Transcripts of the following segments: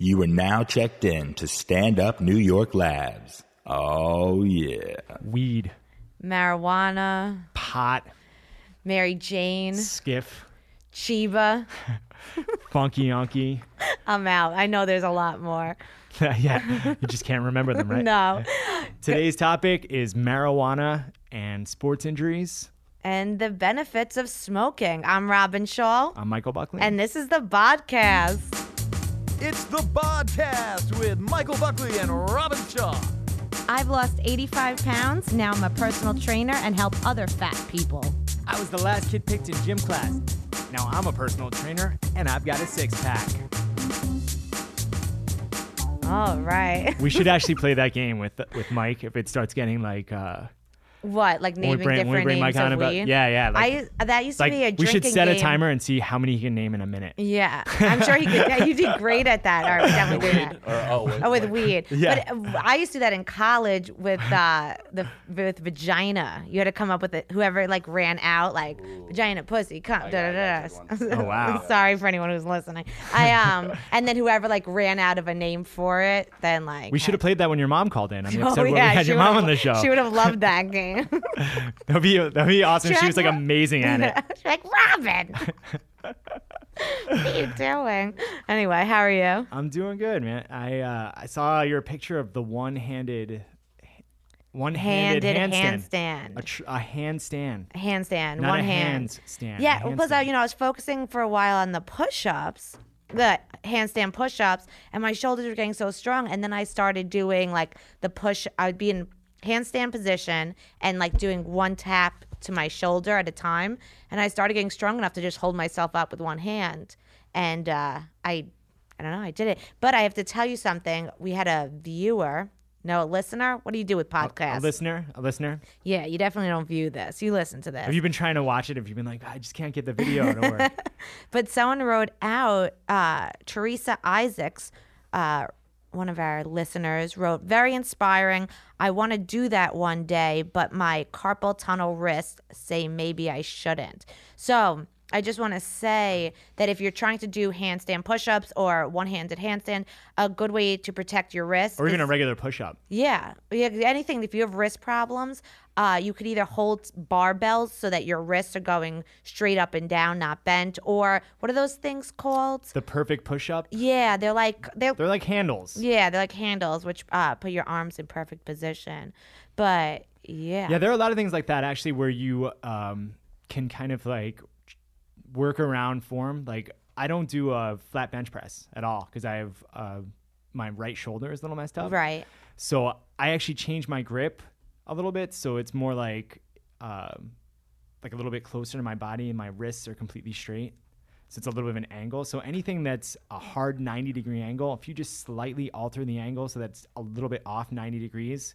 You are now checked in to Stand Up New York Labs. Oh, yeah. Weed, marijuana, pot, Mary Jane, skiff, Chiba. funky yonky. I'm out. I know there's a lot more. yeah, you just can't remember them, right? No. Today's topic is marijuana and sports injuries. And the benefits of smoking. I'm Robyn Schall, I'm Michael Buckley. and this is the podcast. It's the podcast with Michael Buckley and Robyn Schall. I've lost 85 pounds. Now I'm a personal trainer and help other fat people. I was the last kid picked in gym class. Now I'm a personal trainer and I've got a six pack. All right. We should actually play that game with with Mike if it starts getting like uh What? Like when we naming bring, when we different bring names Mike on of about weed? yeah yeah like, I that used to like be a we drinking should set a timer and see how many he can name in a minute. Yeah, I'm sure he could. yeah, you did great at that. All right, we definitely do that. Or, oh, wait, Oh, with weed. Yeah. But uh, I used to do that in college with uh, the with vagina. You had to come up with it. Whoever like ran out, like vagina, pussy, come. Da, da, da, da. Oh, wow. Sorry for anyone who's listening. I um, and then whoever like ran out of a name for it, then like We should have played that when your mom called in on the Oh yeah, we had your mom on the show. She would have loved that game. That'd be that'd be awesome. She was like amazing at it. She's like Robyn. what are you doing? Anyway, how are you? I'm doing good, man. I uh, I saw your picture of the one-handed, one-handed Handed handstand. handstand. A, tr- a handstand, handstand, not one a hand. handstand. Yeah, a because I, you know, I was focusing for a while on the push-ups, the handstand push-ups, and my shoulders were getting so strong. And then I started doing like the push. I'd be in handstand position and like doing one tap to my shoulder at a time, and I started getting strong enough to just hold myself up with one hand. And uh, I, I don't know, I did it. But I have to tell you something. We had a viewer. No, a listener. What do you do with podcasts? a listener, a listener. yeah, you definitely don't view this. You listen to this. Have you been trying to watch it? Have you been like, I just can't get the video to work? But someone wrote out, uh, Teresa Isaacs, uh, one of our listeners, wrote, very inspiring. I want to do that one day, but my carpal tunnel wrists say maybe I shouldn't. So I just want to say that if you're trying to do handstand push ups or one handed handstand, a good way to protect your wrist. or even is- a regular push-up. yeah, yeah, anything. If you have wrist problems, uh, you could either hold barbells so that your wrists are going straight up and down, not bent, or what are those things called? The perfect push-up. Yeah, they're like they're They're like handles. yeah, they're like handles, which uh, put your arms in perfect position. But yeah, Yeah, there are a lot of things like that actually where you um, can kind of like work around form. Like I don't do a flat bench press at all because I have uh, my right shoulder is a little messed up. right. So I actually change my grip a little bit, so it's more like um, like a little bit closer to my body, and my wrists are completely straight. So it's a little bit of an angle. So anything that's a hard 90 degree angle, if you just slightly alter the angle so that's a little bit off 90 degrees,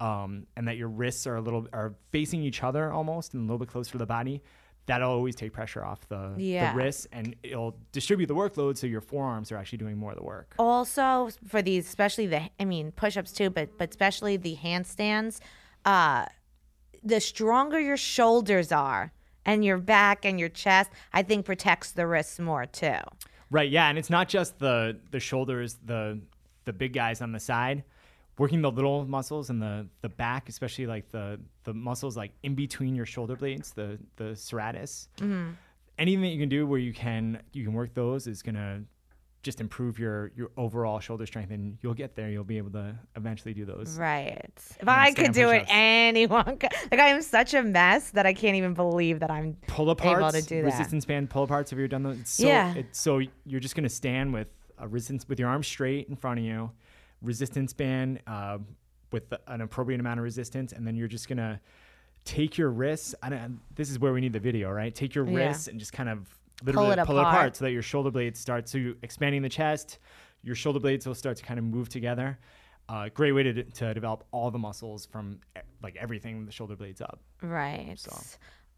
um, and that your wrists are a little are facing each other almost and a little bit closer to the body, that'll always take pressure off the, Yeah. the wrists and it'll distribute the workload so your forearms are actually doing more of the work. also for these especially the i mean push-ups too but but especially the handstands uh the stronger your shoulders are and your back and your chest i think protects the wrists more too Right, yeah, and it's not just the the shoulders, the the big guys on the side, working the little muscles and the the back, especially like the the muscles like in between your shoulder blades, the the serratus. Mm-hmm. Anything that you can do where you can you can work those is gonna just improve your your overall shoulder strength, and you'll get there. You'll be able to eventually do those. right if i could do it push-ups. anyone could like i am such a mess that i can't even believe that i'm pull able aparts, to do that resistance band pull aparts. Have you ever done those? It's so, Yeah. It's, so you're just gonna stand with a resistance with your arms straight in front of you, resistance band uh, with an appropriate amount of resistance, and then you're just gonna take your wrists. I don't. This is where we need the video, right? Take your Yeah. wrists and just kind of literally it pull it apart. apart so that your shoulder blades start to expanding the chest. Your shoulder blades will start to kind of move together. Uh, great way to, to develop all the muscles from like everything the shoulder blades up. Right. So.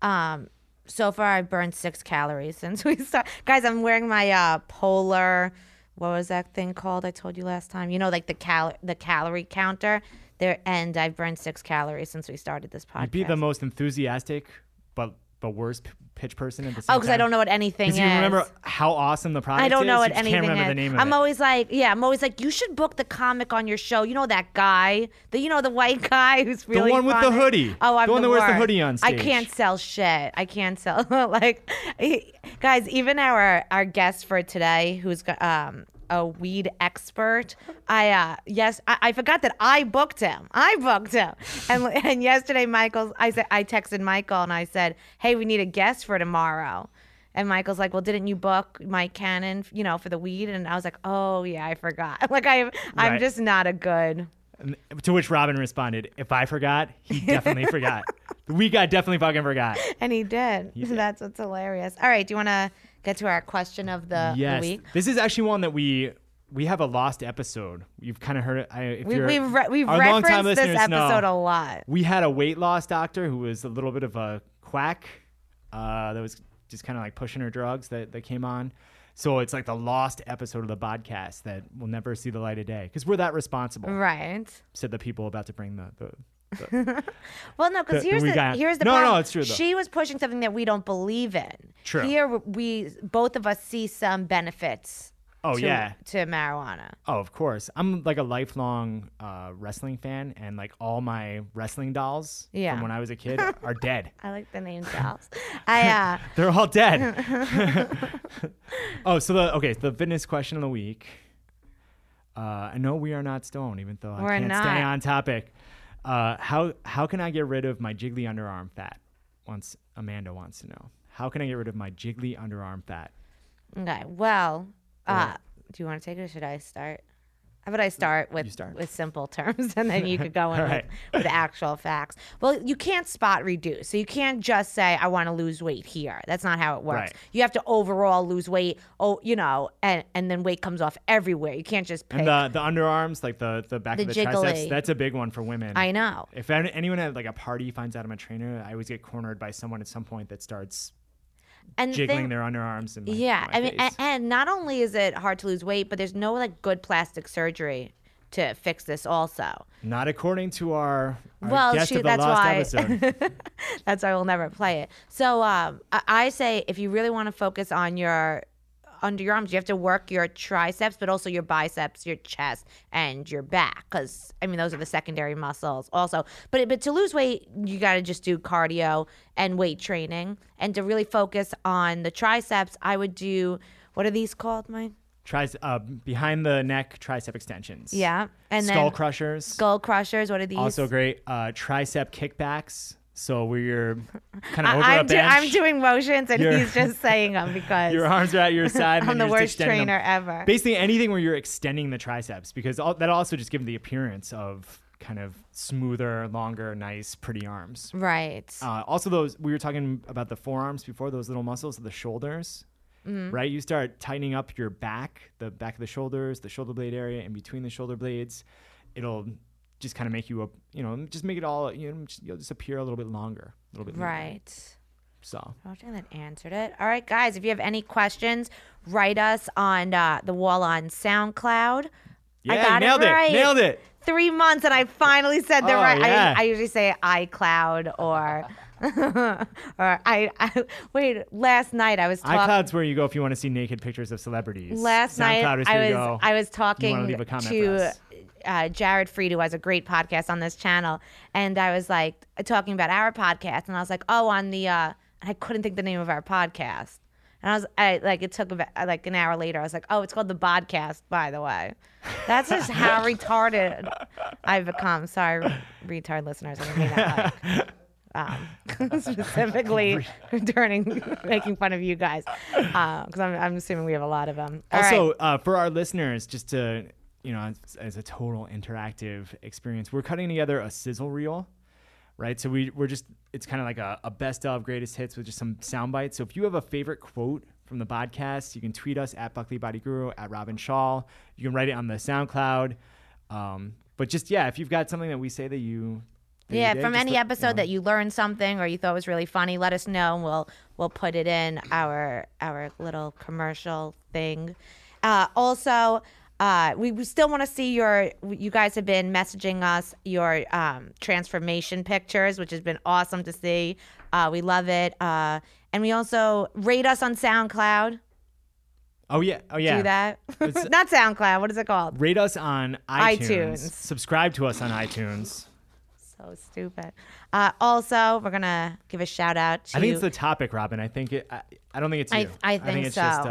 Um, so far I've burned six calories since we started. Guys, I'm wearing my uh, polar. What was that thing called? I told you last time. You know, like the cal the calorie counter. There, and I've burned six calories since we started this podcast. You'd be the most enthusiastic but the worst p- pitch person at the same Oh, because I don't know what anything is. you remember how awesome the product is? I don't know you what just anything can't remember is. the name of I'm it. always like, yeah, I'm always like, you should book the comic on your show. You know that guy, the you know the white guy who's really The one with the funny? hoodie. Oh, I'm The one that wears the worst. hoodie on stage. I stage. can't sell shit. I can't sell like, guys. Even our our guest for today, who's got um a weed expert. I uh yes, I, I forgot that I booked him. I booked him. And and yesterday, Michael, I said I texted Michael and I said, hey, we need a guest for tomorrow. And Michael's like, "Well, didn't you book Mike Cannon, you know, for the weed?" And I was like, "Oh yeah, I forgot. Like I, I'm Right. just not a good." To which Robyn responded, "If I forgot, he definitely forgot. We got definitely fucking forgot." And he did. did. That's what's hilarious. All right, do you want to get to our question of the, yes, week? this is actually one that we we have a lost episode. You've kind of heard it. I, if We, you're, we've re- we've referenced this listeners know, episode a lot. We had a weight loss doctor who was a little bit of a quack. Uh, that was just kind of like pushing her drugs that, that came on. So it's like the lost episode of the podcast that will never see the light of day because we're that responsible. Right. Said the people about to bring the, the Well, no, because here's the got- here's the No, no, problem. it's true, though. She was pushing something that we don't believe in. True. Here, we both of us see some benefits. oh to, yeah. To marijuana. Oh, of course. I'm like a lifelong uh, wrestling fan, and like all my wrestling dolls Yeah. from when I was a kid are dead. I like the name Charles. I uh, They're all dead. oh, so the okay, the fitness question of the week. Uh, I know we are not stoned, even though I We're can't not. stay on topic. Uh, how how can I get rid of my jiggly underarm fat? Once Amanda wants to know, how can I get rid of my jiggly underarm fat? okay. Well, uh, do you want to take it or should I start? How about I start with start. with simple terms and then you could go in All with, right. with actual facts. Well, you can't spot reduce. So you can't just say I want to lose weight here. That's not how it works. Right. You have to overall lose weight. Oh, you know, and and then weight comes off everywhere. You can't just pick. And the the underarms, like the the back The of the triceps, that's a big one for women. I know. If anyone at like a party finds out I'm a trainer, I always get cornered by someone at some point that starts And jiggling thing- their underarms. In my, Yeah, my I mean, and, and not only is it hard to lose weight, but there's no like good plastic surgery to fix this. Also, not according to our, our Well, guest she- of the that's why- episode. that's why we'll never play it. So um, I, I say if you really want to focus on your under your arms, you have to work your triceps, but also your biceps, your chest, and your back. Because I mean, those are the secondary muscles also. But but to lose weight, you got to just do cardio and weight training. And to really focus on the triceps, I would do what are these called, Mike? Trice- uh, behind the neck tricep extensions. Yeah, and skull crushers. skull crushers. What are these? Also great. Uh, tricep kickbacks. So where you're kind of over I, a I'm, do, bench. I'm doing motions, and he's just saying them because your arms are at your side. I'm the worst extending them. trainer ever. Basically anything where you're extending the triceps because all, that also just gives the appearance of kind of smoother, longer, nice, pretty arms. right. Uh, also, those we were talking about the forearms before; those little muscles of the shoulders, Mm-hmm. right? You start tightening up your back, the back of the shoulders, the shoulder blade area, in between the shoulder blades. It'll just kind of make you a, you know, just make it all, you know, just, you'll just appear a little bit longer, a little bit. longer. right. So think that answered it. All right, guys, if you have any questions, write us on uh, the wall on SoundCloud. yeah, I got nailed it it, right. nailed it. Three months, and I finally said the Oh, right. yeah. I, I usually say iCloud or. or I, I wait. Last night I was talking. iCloud's where you go if you want to see naked pictures of celebrities. Last SoundCloud night is I where was you go. I was talking leave a comment to. Uh, Jared Freid, who has a great podcast on this channel, and I was like talking about our podcast, and I was like, oh, on the uh, I couldn't think the name of our podcast, and I was I like it took about like an hour later, I was like, oh, it's called the podcast, by the way. That's just how retarded I've become. Sorry, retard listeners. I didn't mean that like. Um, specifically turning making fun of you guys because I'm, I'm assuming we have a lot of them. All right. also, uh, for our listeners, just to you know, as, as a total interactive experience, we're cutting together a sizzle reel, right? So we we're just it's kind of like a, a best of greatest hits with just some sound bites. So if you have a favorite quote from the podcast, you can tweet us at Buckley Body Guru at Robyn Schall. You can write it on the SoundCloud. Um, but just yeah, if you've got something that we say that you that you Yeah, from any let- episode you know. that you learned something or you thought was really funny, let us know and we'll we'll put it in our our little commercial thing. Uh, also, uh, we, still want to see your. You guys have been messaging us your um, transformation pictures, which has been awesome to see. Uh, we love it, uh, and we also rate us on SoundCloud. Oh yeah. Oh yeah. Do that. Not SoundCloud. What is it called? Rate us on iTunes. iTunes. Subscribe to us on iTunes. So stupid. Uh, also, we're gonna give a shout out to. I think it's the topic, Robyn. I think it. I, I don't think it's I- you. I think it's so. just.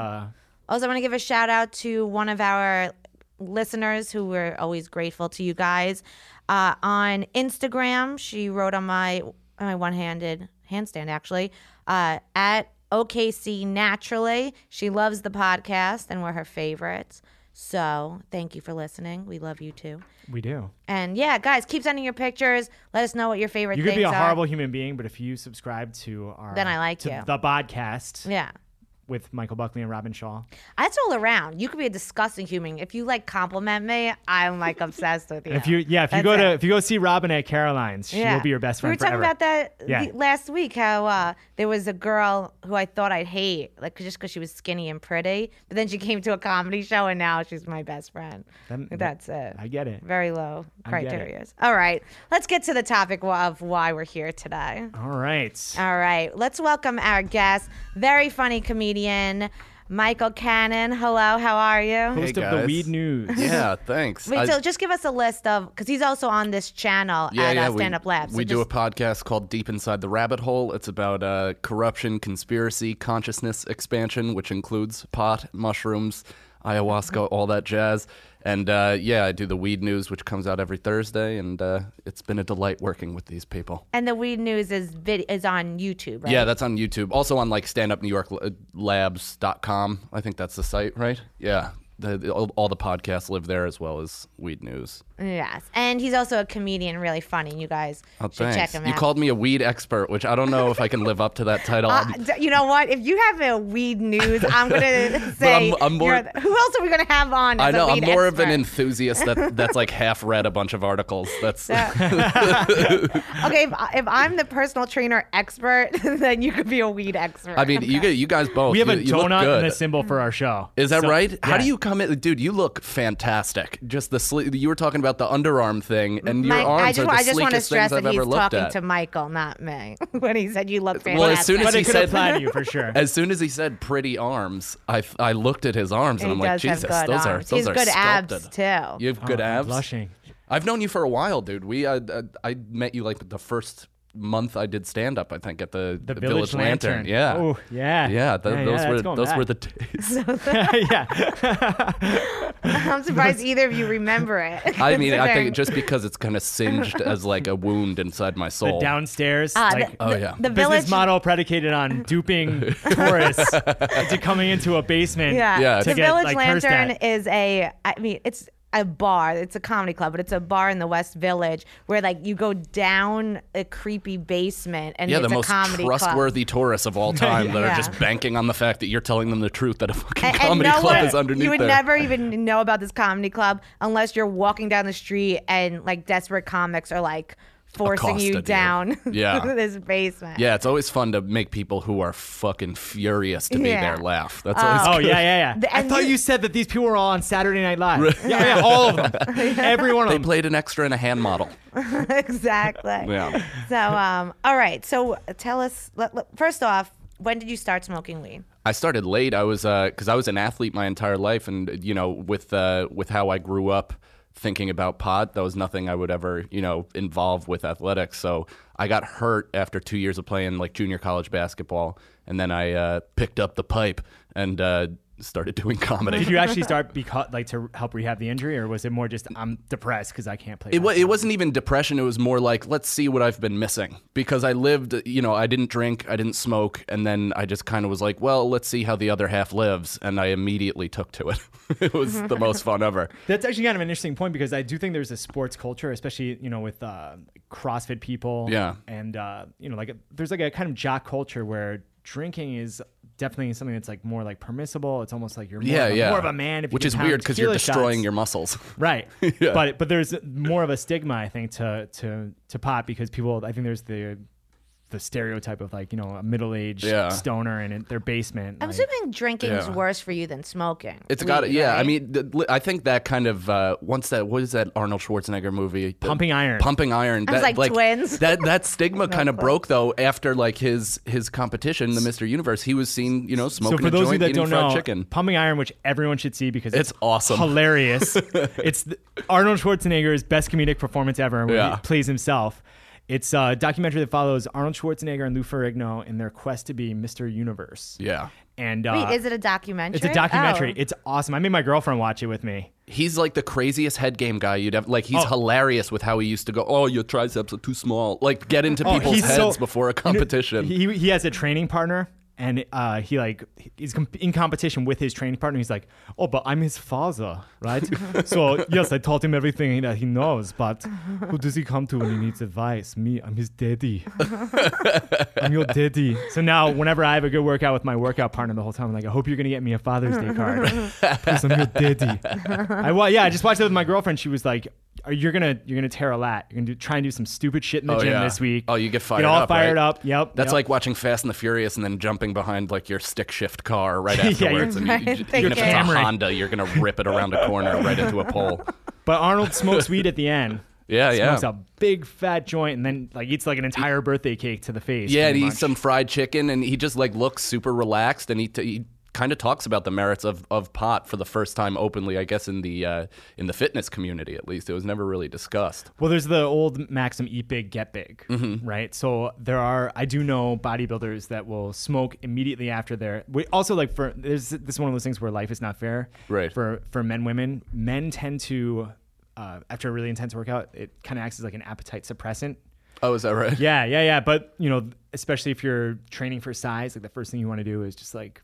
Also, I want to give a shout out to one of our listeners who we're always grateful to you guys. Uh, on Instagram, she wrote on my on my one handed handstand actually uh, at OKC Naturally. She loves the podcast and we're her favorites. So thank you for listening. We love you too. we do. And yeah, guys, keep sending your pictures. Let us know what your favorite You could be a are. horrible human being, but if you subscribe to our Then I like to you. the podcast Yeah. With Michael Buckley and Robyn Schall. That's all around. You could be a disgusting human. If you like compliment me, I'm like obsessed with you. If you yeah, if you That's go it. to if you go see Robyn at Caroline's, she'll be your best friend We were talking forever. about that Yeah. last week. How uh, there was a girl who I thought I'd hate, like just because she was skinny and pretty, but then she came to a comedy show and now she's my best friend. Then- That's it. I get it. Very low criteria. All right, let's get to the topic of why we're here today. All right. All right, let's welcome our guest, very funny comedian. Michael Cannon, hello, how are you? Host of the guys. Weed News. Yeah, thanks. Wait, I- so just give us a list of because he's also on this channel yeah, at yeah, uh, we- Stand Up Labs. So We do a just- podcast called Deep Inside the Rabbit Hole. It's about uh, corruption, conspiracy, consciousness expansion, which includes pot, mushrooms, ayahuasca, all that jazz. And uh, yeah, I do the Weed News, which comes out every Thursday, and uh, it's been a delight working with these people. and the Weed News is vid- is on YouTube, right? Yeah, that's on YouTube. Also on like standupnewyorklabs.com. I think that's the site, right? Yeah. The, the- all, all the podcasts live there as well as Weed News. Yes, and he's also a comedian, really funny. You guys Oh, should check him out. You called me a weed expert, which I don't know if I can live up to that title. Uh, you know what? If you have a weed news, I'm gonna say. I'm more- you're the- who else are we gonna have on? I as a know. I'm weed more of an enthusiast that that's like half read a bunch of articles. That's okay, if, if I'm the personal trainer expert, then you could be a weed expert. I mean, you get you guys both. We have you, a donut good. and a symbol for our show. Is that So- right? How do you come in, dude? You look fantastic. Just the sle- you were talking about the underarm thing, and your Mike, arms I just, are the I just want to sleekest stress things that I've he's ever looked talking at. to Michael, not me, when he said you look fantastic. Well, as soon as But he could said- to you for sure. As soon as he said pretty arms, I, f- I looked at his arms and he I'm like, Jesus, good those are arms. those He's are good sculpted. abs too. You have good Oh, I'm abs. Blushing. I've known you for a while, dude. We uh, uh, I met you like the first month I did stand up. I think at the, The Village Lantern. Yeah. Oh, yeah. Yeah, th- Yeah, those yeah, were that's going those were the days. yeah. I'm surprised either of you remember it. I mean, I think just because it's kind of singed as like a wound inside my The soul. downstairs. Ah, like, the, Oh, yeah. the business village model predicated on duping tourists into coming into a basement. Yeah, Yeah, the get, Village like, Lantern is a. I mean, it's a bar. It's a comedy club, but it's a bar in the West Village where like you go down a creepy basement and yeah, the a most trustworthy tourists of all time that Yeah. are just banking on the fact that you're telling them the truth that a fucking club. And, and comedy no club one, is underneath you would there. never even know about this comedy club unless you're walking down the street and like desperate comics are like forcing you Accosted you. down Yeah. this basement. yeah, it's always fun to make people who are fucking furious to be Yeah. there laugh. That's always fun. Oh good. yeah, yeah, yeah. The- I thought you- you said that these people were all on Saturday Night Live. Yeah, yeah, all of them. Every one of They them. They played an extra in a hand model. exactly. Yeah. So, um, all right. So, tell us. Let, let- first off, when did you start smoking weed? I started late. I was because I was an athlete my entire life, and you know, with uh, with how I grew up thinking about pot, that was nothing I would ever you know involve with athletics. So I got hurt after two years of playing like junior college basketball, and then I uh, picked up the pipe and uh, started doing comedy. Did you actually start because like to help rehab the injury, or was it more just I'm depressed because I can't play? It, wa- it wasn't even depression. It was more like, let's see what I've been missing. Because I lived, you know, I didn't drink, I didn't smoke. And then I just kind of was like, well, let's see how the other half lives. And I immediately took to it. it was the most fun ever. That's actually kind of an interesting point because I do think there's a sports culture, especially you know with uh, CrossFit people. Yeah. and uh, you know like a, there's like a kind of jock culture where drinking is definitely something that's like more like permissible. It's almost like you're more, Yeah, of, a, yeah. more of a man. Which is weird because you're destroying shots. your muscles. right. Yeah. But but there's more of a stigma I think to to to pot because people I think there's the the stereotype of like you know a middle-aged Yeah. stoner in their basement. I'm like- assuming drinking is Yeah. worse for you than smoking. It's got it. Weed, Yeah, I mean, the, I think that kind of uh, once that what is that Arnold Schwarzenegger movie? The- Pumping Iron. Pumping Iron. I was that, like, twins. That that stigma kind of broke though after like his his competition, the Mr. Universe. He was seen, you know, smoking so for a those of you joint, that eating don't fried know, chicken. Pumping Iron, which everyone should see because It's awesome. hilarious. it's the, Arnold Schwarzenegger's best comedic performance ever, where Yeah. he plays himself. It's a documentary that follows Arnold Schwarzenegger and Lou Ferrigno in their quest to be Mr. Universe. Yeah. And uh, Wait, is it a documentary? it's a documentary. Oh. It's awesome. I made my girlfriend watch it with me. He's like the craziest head game guy you'd ever like. He's Oh. hilarious with how he used to go. Oh, your triceps are too small. Like get into Oh, people's he's heads so- before a you know, competition. he he has a training partner, and uh, he like he's com- in competition with his training partner. He's like, oh, but I'm his father, right? so yes, I taught him everything that he knows. But who does he come to when he needs advice? Me, I'm his daddy. I'm your daddy. So now, whenever I have a good workout with my workout partner, the whole time I'm like, I hope you're gonna get me a Father's Day card because I'm your daddy. I wa- yeah, I just watched it with my girlfriend. She was like. Are you're gonna you're gonna tear a lat? You're gonna do, try and do some stupid shit in the Oh, gym yeah. this week. Oh, you get fired Get all up, fired right? up. Yep. That's yep. like watching Fast and the Furious and then jumping behind like your stick shift car right Yeah, afterwards. you're- and you, you, Right, even if it's a. Honda, you're gonna rip it around a corner right into a pole. But Arnold smokes weed at the end. Yeah, yeah. Smokes a big fat joint and then like eats like an entire birthday cake to the face. Yeah, and he eats some fried chicken, and he just like looks super relaxed, and he, t- he kind of talks about the merits of, of pot for the first time openly, I guess in the uh, in the fitness community at least. It was never really discussed. Well, there's the old maxim: eat big, get big. Mm-hmm. Right. So there are. I do know bodybuilders that will smoke immediately after their. We also like for there's this is one of those things where life is not fair. Right. For for men, women, men tend to. Uh, after a really intense workout, it kind of acts as like an appetite suppressant. Oh, is that right? Yeah, yeah, yeah. But you know, especially if you're training for size, like the first thing you want to do is just like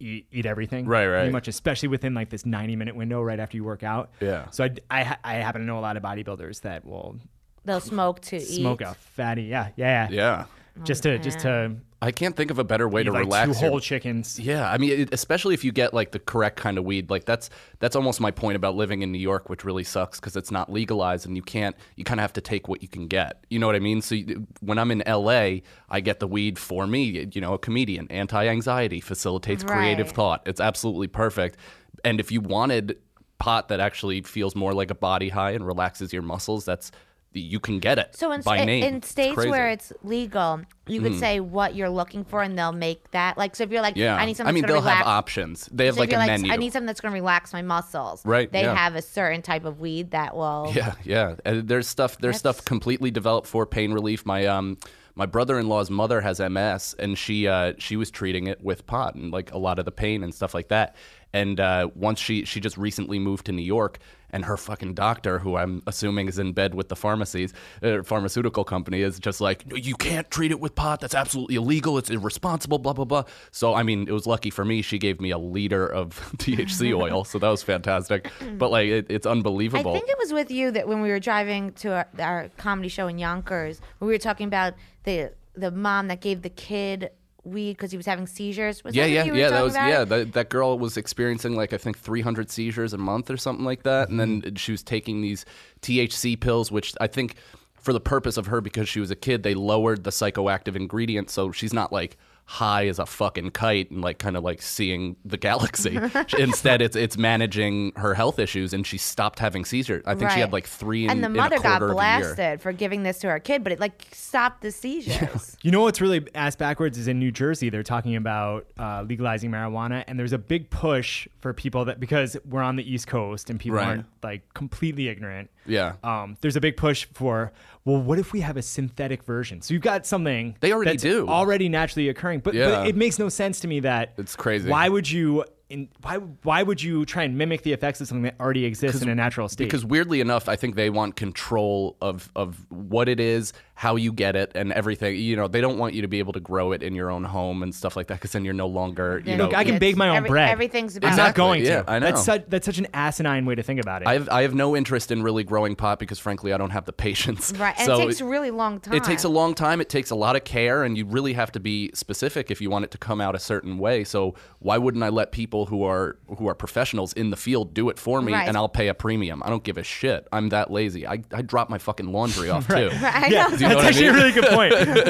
eat, eat everything. Right, right. Pretty much, especially within like this 90 minute window right after you work out. Yeah. So I, I, I happen to know a lot of bodybuilders that will They'll smoke to eat. smoke a fatty. Yeah, yeah, yeah. Yeah. Oh, just to just to I can't think of a better way to like relax. two your- whole chickens. Yeah, I mean, it, especially if you get like the correct kind of weed, like that's that's almost my point about living in New York, which really sucks because it's not legalized and you can't. You kind of have to take what you can get. You know what I mean? So you, when I'm in L.A., I get the weed for me. You know, a comedian, anti-anxiety, facilitates creative Right. thought. It's absolutely perfect. And if you wanted pot that actually feels more like a body high and relaxes your muscles, that's you can get it So in, by name. in states. Mm. where it's legal, you could say what you're looking for, and they'll make that. Like, so if you're like, yeah, I need something I mean, that's they'll gonna have relax. options. They have so like a like, menu. I need something that's going to relax my muscles. Right, They yeah. have a certain type of weed that will. Yeah, yeah. And there's stuff. There's stuff completely developed for pain relief. My um, my brother-in-law's mother has MS, and she uh, she was treating it with pot and like a lot of the pain and stuff like that. And uh, once she she just recently moved to New York, and her fucking doctor, who I'm assuming is in bed with the pharmacies, uh, pharmaceutical company, is just like, you can't treat it with pot. That's absolutely illegal. It's irresponsible. Blah blah blah. So I mean, it was lucky for me. She gave me a liter of THC oil, so that was fantastic. But like, it, it's unbelievable. I think it was with you that when we were driving to our, our comedy show in Yonkers, we were talking about the the mom that gave the kid weed because he was having seizures. Was Yeah, that yeah, you yeah. That was about? yeah. That, that girl was experiencing like I think 300 seizures a month or something like that, and Mm-hmm. then she was taking these THC pills, which I think for the purpose of her because she was a kid, they lowered the psychoactive ingredient, so she's not like high as a fucking kite and like kind of like seeing the galaxy. Instead, it's it's managing her health issues, and she stopped having seizures. I think she had like three. In, and the in mother a got quarter of a year. blasted for giving this to her kid, but it like stopped the seizures. You know what's really ass backwards is in New Jersey they're talking about uh, legalizing marijuana, and there's a big push for people that because we're on the East Coast and people Right. aren't like completely ignorant. Yeah. Um, there's a big push for well, what if we have a synthetic version? So you've got something They already do. already naturally occurring, but, Yeah. but it makes no sense to me that It's crazy. Why would you? In, why why would you try and mimic the effects of something that already exists in a natural state? Because weirdly enough, I think they want control of of what it is, how you get it, and everything. You know, they don't want you to be able to grow it in your own home and stuff like that. Because then you're no longer, you know. Look, I can bake my own every- bread. everything's about- I'm not Exactly, going yeah, to. I know. That's such that's such an asinine way to think about it. I have I have no interest in really growing pot because frankly I don't have the patience. Right, and So it takes a really long time. It takes a long time. It takes a lot of care, and you really have to be specific if you want it to come out a certain way. So why wouldn't I let people people who are who are professionals in the field do it for me, Right. and I'll pay a premium. I don't give a shit. I'm that lazy. I, I drop my fucking laundry off too. I Yeah, know. Do you know that's what I actually mean? a really good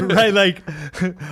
point, right? Like,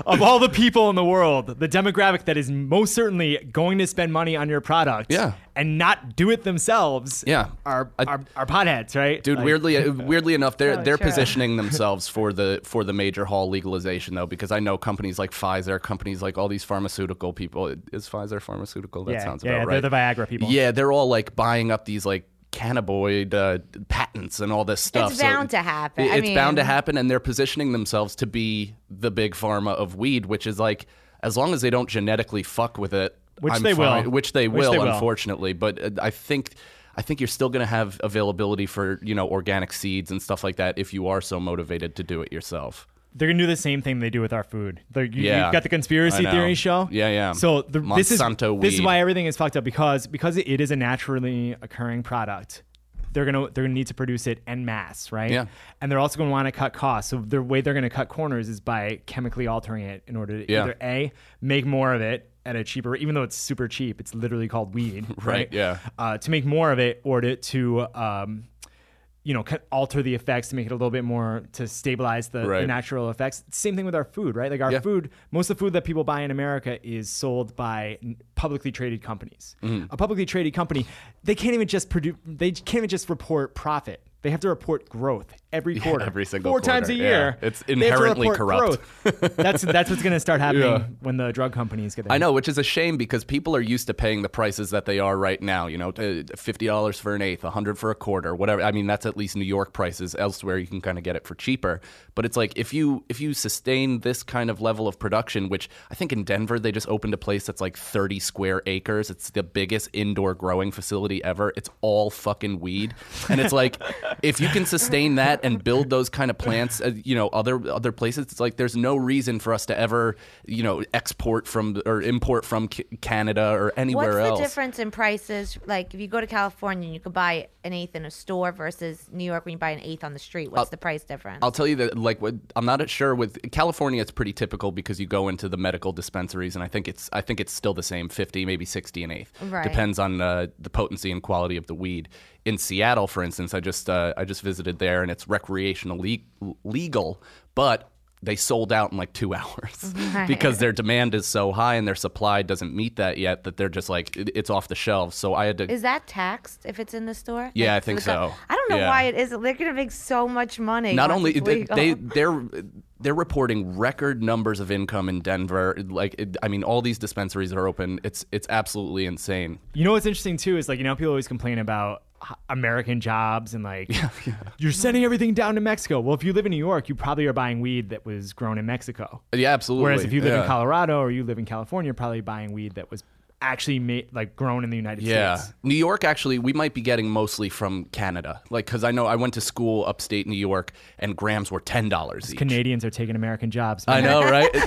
of all the people in the world, the demographic that is most certainly going to spend money on your product, Yeah. And not do it themselves, Yeah. are I- are, are potheads, right? Dude, Like- weirdly, weirdly enough, they're So they're true. positioning themselves for the for the major hall legalization though, because I know companies like Pfizer, companies like all these pharmaceutical people. Is Pfizer pharmaceutical? That yeah, sounds yeah, about right. they're the Viagra people. Yeah, they're all like buying up these like cannabinoid uh, patents and all this stuff. It's bound to happen. it- I It's bound to happen, and they're positioning themselves to be the big pharma of weed, which is like as long as they don't genetically fuck with it, Which I'm they will. Which they Which will, they will. unfortunately. But uh, I think. I think you're still going to have availability for you know organic seeds and stuff like that if you are so motivated to do it yourself. They're gonna do the same thing they do with our food. They're, you, Yeah. you've got the conspiracy theory show. Yeah, yeah. So the, this is Monsanto this is why everything is fucked up because because it is a naturally occurring product. They're gonna they're gonna need to produce it en masse, right? Yeah. And they're also gonna want to cut costs. So the way they're gonna cut corners is by chemically altering it in order to Yeah. either a make more of it at a cheaper, even though it's super cheap. It's literally called weed, right? Right, yeah. Uh, to make more of it or to to um, you know, alter the effects to make it a little bit more to stabilize the, the natural effects. Same thing with our food, right? Like our Yeah. food, most of the food that people buy in America is sold by publicly traded companies. Mm-hmm. A publicly traded company, they can't even just produce, they can't even just report profit. They have to report growth every quarter, every single four times a year. Yeah. It's They have to inherently corrupt. that's that's what's going to start happening Yeah. when the drug companies get. I know, which is a shame because people are used to paying the prices that they are right now. You know, fifty dollars for an eighth, a hundred for a quarter, whatever. I mean, that's at least New York prices. Elsewhere, you can kind of get it for cheaper. But it's like if you if you sustain this kind of level of production, which I think in Denver they just opened a place that's like thirty square acres. It's the biggest indoor growing facility ever. It's all fucking weed, and it's like if you can sustain that and build those kind of plants, uh, you know, other other places, it's like there's no reason for us to ever, you know, export from or import from C- Canada or anywhere What's else. the difference in prices? Like if you go to California and you could buy an eighth in a store versus New York when you buy an eighth on the street. What's the price difference? I'll tell you that, like, what, I'm not sure with California. It's pretty typical because you go into the medical dispensaries, and I think it's, I think it's still the same, 50, maybe 60 an eighth. Right. Depends on uh, the potency and quality of the weed. In Seattle, for instance, I just, uh, I just visited there, and it's recreational le- legal, but they sold out in like two hours because their demand is so high and their supply doesn't meet that yet that they're just like it, it's off the shelves. So I had to. is that taxed if it's in the store? Yeah, Like, I think with the- so. I don't know Yeah. why it is. They're gonna make so much money. not only they, they they're they're reporting record numbers of income in Denver. Like it, I mean, all these dispensaries are open. It's it's absolutely insane. You know what's interesting too is like you know people always complain about h- American jobs and like you're sending everything down to Mexico. Well, if you live in New York, you probably are buying weed that was grown in Mexico. Yeah, absolutely. Whereas if you live yeah. in Colorado or you live in California, you're probably buying weed that was actually made like grown in the United States, Yeah, States. New York actually, we might be getting mostly from Canada. Like, because I know I went to school upstate New York, and grams were ten dollars each. Canadians are taking American jobs. I know, right? Those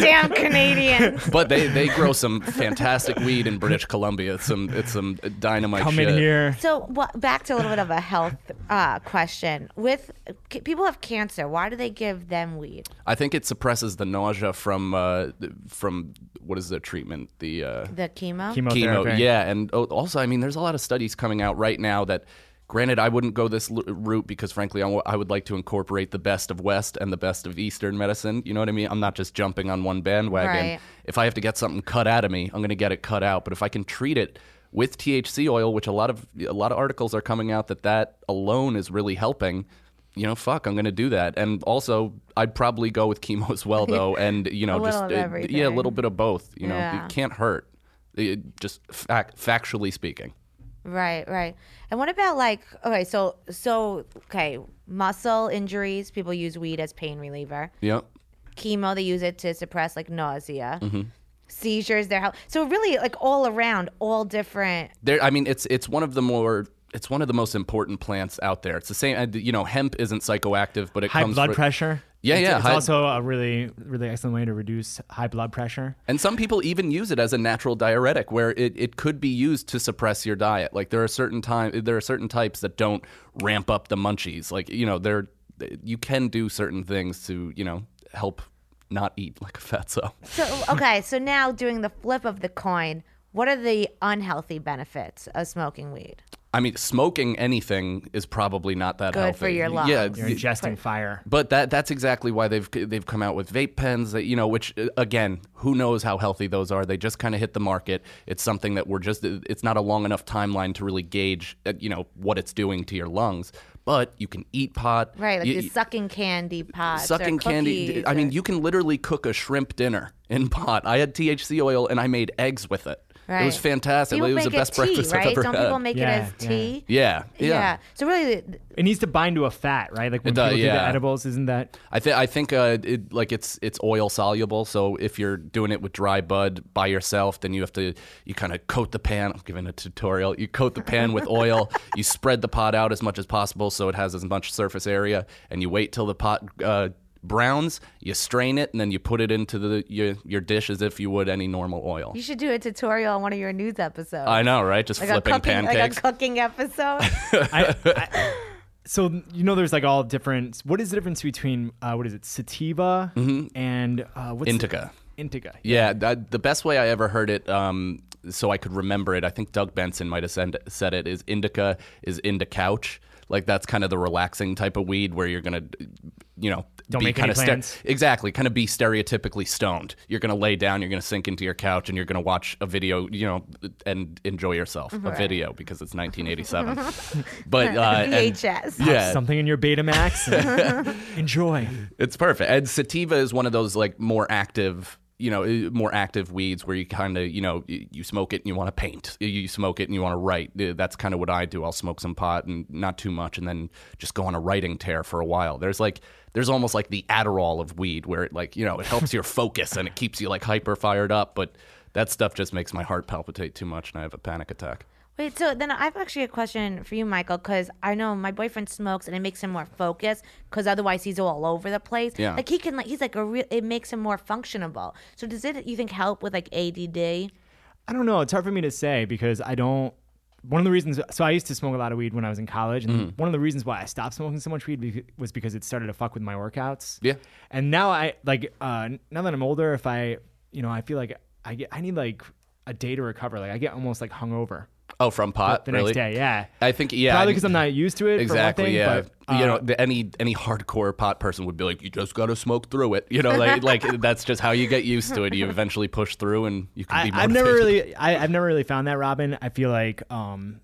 damn Canadians. but they they grow some fantastic weed in British Columbia. It's some it's some dynamite Come shit. in here. So what, back to a little bit of a health uh, question. With c- people have cancer, why do they give them weed? I think it suppresses the nausea from uh, from what is the treatment? The uh, The chemo. Chemo- chemo. Yeah, and oh, also, I mean, there's a lot of studies coming out right now that. Granted, I wouldn't go this l- route because, frankly, I, w- I would like to incorporate the best of West and the best of Eastern medicine. You know what I mean? I'm not just jumping on one bandwagon. Right. If I have to get something cut out of me, I'm going to get it cut out. But if I can treat it with THC oil, which a lot of a lot of articles are coming out that that alone is really helping, you know, fuck, I'm going to do that. And also, I'd probably go with chemo as well, though, and you know, A just uh, yeah, a little bit of both. You know, Yeah. it can't hurt. It, just fact, factually speaking. Right, right. And what about like okay, so so okay, muscle injuries, people use weed as pain reliever. Yep. Chemo, they use it to suppress like nausea. Mm-hmm. Seizures, they're help. So really, like all around, all different. There, I mean, it's it's one of the more it's one of the most important plants out there. It's the same, uh, you know, hemp isn't psychoactive, but it High comes blood fr- pressure. Yeah, It's- yeah, It's high- also a really, really excellent way to reduce high blood pressure. And some people even use it as a natural diuretic, where it, it could be used to suppress your diet. Like there are certain time there are certain types that don't ramp up the munchies. Like you know, there you can do certain things to you know help not eat like a fatso. So okay, so now doing the flip of the coin, What are the unhealthy benefits of smoking weed? I mean, smoking anything is probably not that Good healthy. for your lungs. Yeah, You're y- ingesting fire. But that that's exactly why they've they've come out with vape pens that you know which uh, again who knows how healthy those are they just kind of hit the market it's something that we're just it's not a long enough timeline to really gauge uh, you know what it's doing to your lungs but you can eat pot Right, like You- the sucking candy pots. or sucking candy cookies I mean you can literally cook a shrimp dinner in pot I had THC oil and I made eggs with it Right. it was fantastic People it was make the best it tea, breakfast right? I've ever Don't had people make Yeah, it as yeah. tea? yeah yeah, So really, It needs to bind to a fat, right? Like when It does, people do the edibles, isn't that? I think I think uh, it, like it's it's oil soluble. So if you're doing it with dry bud by yourself, then you have to you kind of coat the pan. I'm giving a tutorial. You coat the pan with oil. you spread the pot out as much as possible so it has as much surface area, and you wait till the pot. Uh, browns you strain it and then you put it into the your, your dish as if you would any normal oil you should do a tutorial on one of your news episodes. i know right just like flipping a cooking, pancakes like a cooking episode. I, I, so you know, there's like all different. What is the difference between uh, what is it, sativa and uh, what's the- indica indica. Yeah, that, the best way I ever heard it, um, so I could remember it, I think Doug Benson might have said, said it, is indica is into couch. Like that's kind of the relaxing type of weed where you're gonna, you know, Don't be make kind any of plans. exactly, kind of be stereotypically stoned. You're gonna lay down, you're gonna sink into your couch, and you're gonna watch a video, you know, and enjoy yourself. A video because it's 1987. but uh, and- VHS. yeah, Something in your Betamax. enjoy. it's perfect. And sativa is one of those like more active, you know, eh, more active weeds where you kind of, you know, you, you smoke it and you want to paint. You- You smoke it and you want to write. Eh, That's kind of what I do. I'll smoke some pot and not too much, and then just go on a writing tear for a while. There's like, there's almost like the Adderall of weed, where it like, you know, it helps your focus and it keeps you like hyper fired up, but. That stuff just makes my heart palpitate too much, and I have a panic attack. Wait, so then I've actually a question for you, Michael, because I know my boyfriend smokes and it makes him more focused because otherwise he's all over the place. Yeah. Like he can, like he's like a real. It makes him more functionable. So does it? You think help with like ADD? I don't know. It's hard for me to say because I don't. One of the reasons, so I used to smoke a lot of weed when I was in college, and one of the reasons why I stopped smoking so much weed was because it started to fuck with my workouts. Yeah. And now I like uh, now that I'm older, if I, you know, I feel like I get I need like a day to recover. Like I get almost like hungover Oh, from pot, the really? next day. Yeah. I think yeah, Probably because I'm not used to it. Exactly. Thing, yeah. But, uh, you know, the, any any hardcore pot person would be like, you just got to smoke through it. You know, like like that's just how you get used to it. You eventually push through, and you can I, be. I've never really, I, I've never really found that, Robyn. I feel like um,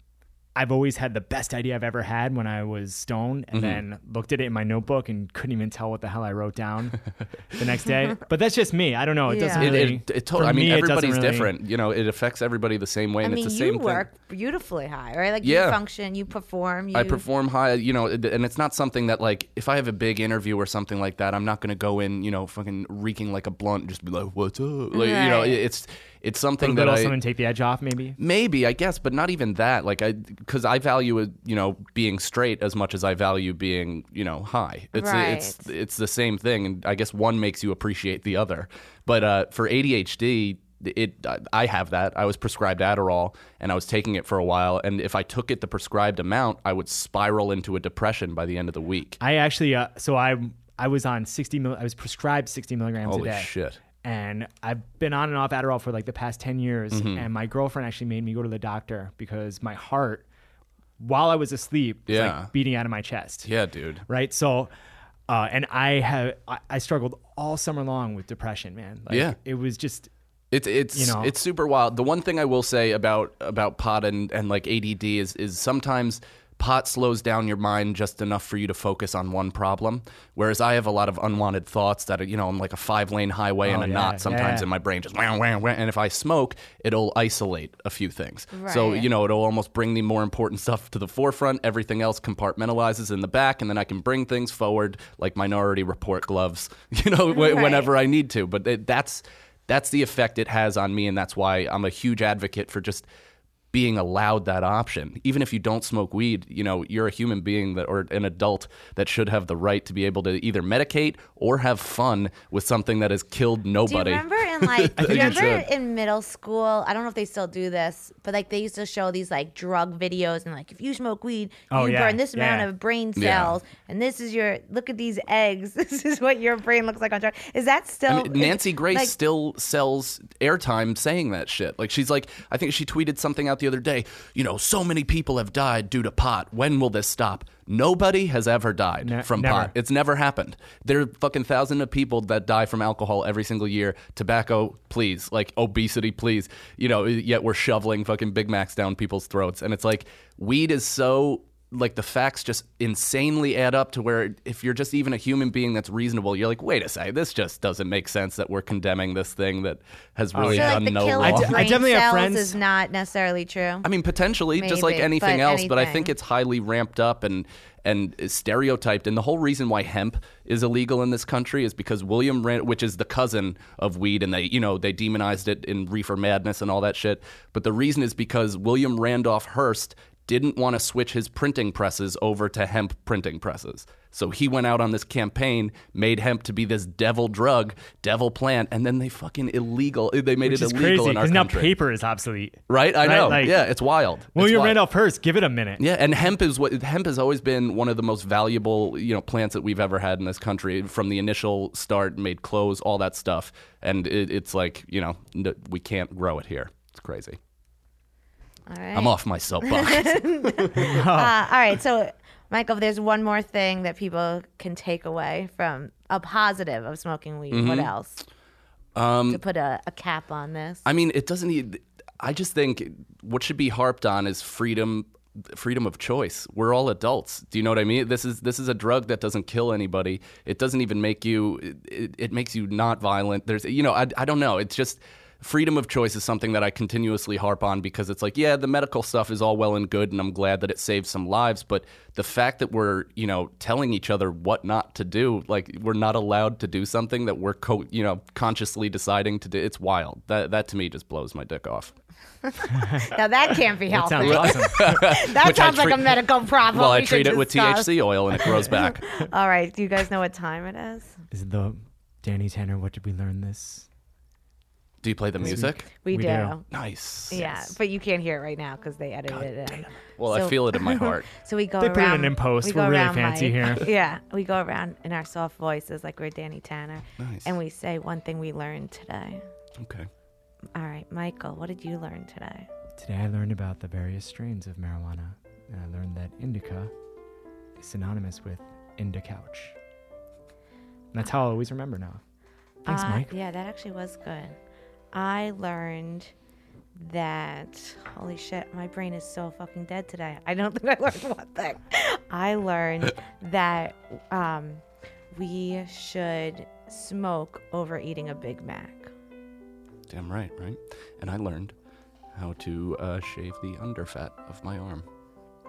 I've always had the best idea I've ever had when I was stoned, Mm-hmm. and then looked at it in my notebook and couldn't even tell what the hell I wrote down the next day. But that's just me. I don't know. It doesn't Yeah. It, it, it totally, I mean, me, everybody's really- different. You know, it affects everybody the same way, I and mean, it's the you same work thing. beautifully high, right? Like Yeah. you function, you perform. You, I perform high, you know, and it's not something that like if I have a big interview or something like that, I'm not going to go in, you know, fucking reeking like a blunt, and just be like, "What's up?" Like, You know, it's it's something little that I something to take the edge off, maybe. Maybe I guess, but not even that. Like I, because I value you know, being straight as much as I value being, you know, high. It's it's it's the same thing, and I guess one makes you appreciate the other. But uh, for ADHD, it I have that. I was prescribed Adderall, and I was taking it for a while. And if I took it the prescribed amount, I would spiral into a depression by the end of the week. I actually, uh, so I, I was on 60 mil. I was prescribed 60 milligrams Holy a day. shit! And I've been on and off Adderall for like the past 10 years. Mm-hmm. And my girlfriend actually made me go to the doctor because my heart, while I was asleep, was Yeah. like beating out of my chest. Yeah, dude. Right. So, uh, and I have, I, I struggled all summer long with depression, man. Like, Yeah. It was just, It's it's You know? it's super wild. The one thing I will say about about pot and, and like ADD is is sometimes pot slows down your mind just enough for you to focus on one problem. Whereas I have a lot of unwanted thoughts that are, you know, I'm like a five lane highway and Oh, a yeah, knot sometimes yeah. in my brain just wham, wham, wham. And if I smoke, it'll isolate a few things. Right. So, you know, it'll almost bring the more important stuff to the forefront. Everything else compartmentalizes in the back, and then I can bring things forward like minority report gloves, you know, wh- Right. whenever I need to. But it, that's that's the effect it has on me, and that's why I'm a huge advocate for just being allowed that option. Even if you don't smoke weed, you know, you're a human being that or an adult that should have the right to be able to either medicate or have fun with something that has killed nobody. Do you remember in like? do you remember in middle school? I don't know if they still do this, but like they used to show these like drug videos and like if you smoke weed, Oh, you yeah, burn this amount of brain Yeah. cells, and this is your look at these eggs. This is what your brain looks like on drugs. Is that still? I mean, Nancy Grace like- still sells airtime saying that shit. Like she's like, I think she tweeted something out the other day. You know, so many people have died due to pot. When will this stop? Nobody has ever died Ne- from never. pot. It's never happened. There are fucking thousands of people that die from alcohol every single year. Tobacco, please. Like obesity, please. You know, yet we're shoveling fucking Big Macs down people's throats. And it's like weed is so like the facts just insanely add up to where if you're just even a human being that's reasonable, you're like, wait a second, this just doesn't make sense that we're condemning this thing that has oh, really so like done the no wrong. d- brain I definitely have friends- is not necessarily true. I mean, potentially, just like anything but else, but I think it's highly ramped up and and stereotyped. And the whole reason why hemp is illegal in this country is because William Rand, which is the cousin of weed, and they you know they demonized it in Reefer Madness and all that shit. But the reason is because William Randolph Hearst didn't want to switch his printing presses over to hemp printing presses. So he went out on this campaign, made hemp to be this devil drug, devil plant, and then they fucking illegal. Eh, they made Which it illegal crazy in our because now country. paper is obsolete. Right? I Right, know. like- yeah, it's wild. It's William wild. Randolph Hearst, give it a minute. Yeah, and hemp is what hemp has always been one of the most valuable, you know, plants that we've ever had in this country. From the initial start, made clothes, all that stuff, and it, it's like, you know, we can't grow it here. It's crazy. All right. I'm off my soapbox. Uh, all right, so Michael, there's one more thing that people can take away from a positive of smoking weed. What Mm-hmm. else? Um, to put a, a cap on this. I mean, it doesn't. Need, I just think what should be harped on is freedom, freedom of choice. We're all adults. Do you know what I mean? This is this is a drug that doesn't kill anybody. It doesn't even make you. It, it makes you not violent. There's, you know, I, I don't know. It's just freedom of choice is something that I continuously harp on because it's like, yeah, the medical stuff is all well and good, and I'm glad that it saves some lives. But the fact that we're, you know, telling each other what not to do, like we're not allowed to do something that we're, co- you know, consciously deciding to do, it's wild. That that to me just blows my dick off. now that can't be That healthy. sounds awesome. That Which I sounds like a medical problem. well, I we treat should it with discuss. THC oil and it grows back. All right, do you guys know what time it is? Is it the Danny Tanner? What did we learn this? Do you play the music? We, We do. do. Nice. Yeah, but you can't hear it right now because they edited it in. Well, I So- feel it in my heart. So we go They around. put it in in post. we We're really around fancy Mike. here. Yeah, we go around in our soft voices like we're Danny Tanner, Nice. and we say one thing we learned today. Okay. All right, Michael, what did you learn today? Today I learned about the various strains of marijuana, and I learned that indica is synonymous with Inda couch. And that's how I'll always remember now. Thanks, Uh, Mike. Yeah, that actually was good. I learned that holy shit, my brain is so fucking dead today. I don't think I learned one thing. I learned that um, we should smoke over eating a Big Mac. Damn right, right? And I learned how to uh, shave the underfat of my arm.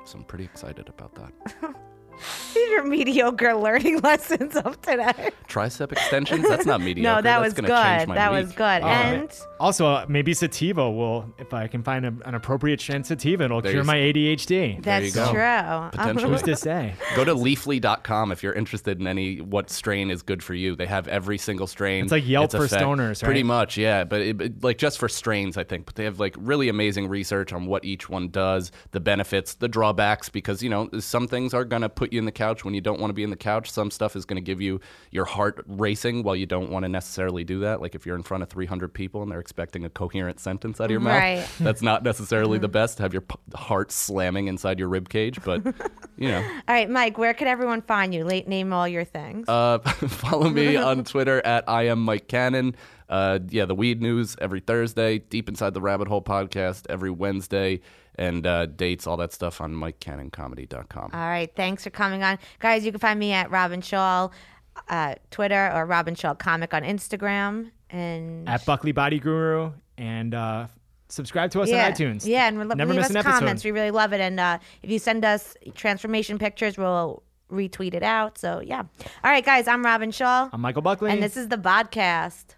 So I'm pretty excited about that. These are mediocre learning lessons of today. Tricep extensions? That's not mediocre. no, that That's was gonna good. change my That week. was good. And Also, uh, maybe sativa will, if I can find a, an appropriate strain sativa, it'll There cure my ADHD. There you that's go. true. Potentially. Who's to say? Go to leafly.com if you're interested in any what strain is good for you. They have every single strain. It's like Yelp for effect. stoners, Pretty much, yeah. But it, it- like just for strains, I think. But they have like really amazing research on what each one does, the benefits, the drawbacks. Because you know some things are gonna put you in the couch when you don't want to be in the couch. Some stuff is gonna give you your heart racing while you don't want to necessarily do that. Like if you're in front of 300 people and they're expecting a coherent sentence out of your Right. mouth, that's not necessarily the best. to Have your p- heart slamming inside your rib cage, but you know. All right, Mike, where could everyone find you? Late name all your things. Uh, follow me on Twitter at I am Mike Cannon. Uh, yeah, the weed news every Thursday. Deep Inside the Rabbit Hole podcast every Wednesday, and uh, dates all that stuff on MikeCannonComedy.com. All right, thanks for coming on, guys. You can find me at Robyn Schall, uh, Twitter, or Robyn Schall Comic on Instagram, and At Buckley Body Guru, and uh, subscribe to us yeah, on iTunes. Yeah, and le- Never leave miss us an episode. comments. We really love it. And uh, if you send us transformation pictures, we'll retweet it out. So yeah. All right, guys. I'm Robyn Schall, I'm Michael Buckley. and this is the podcast.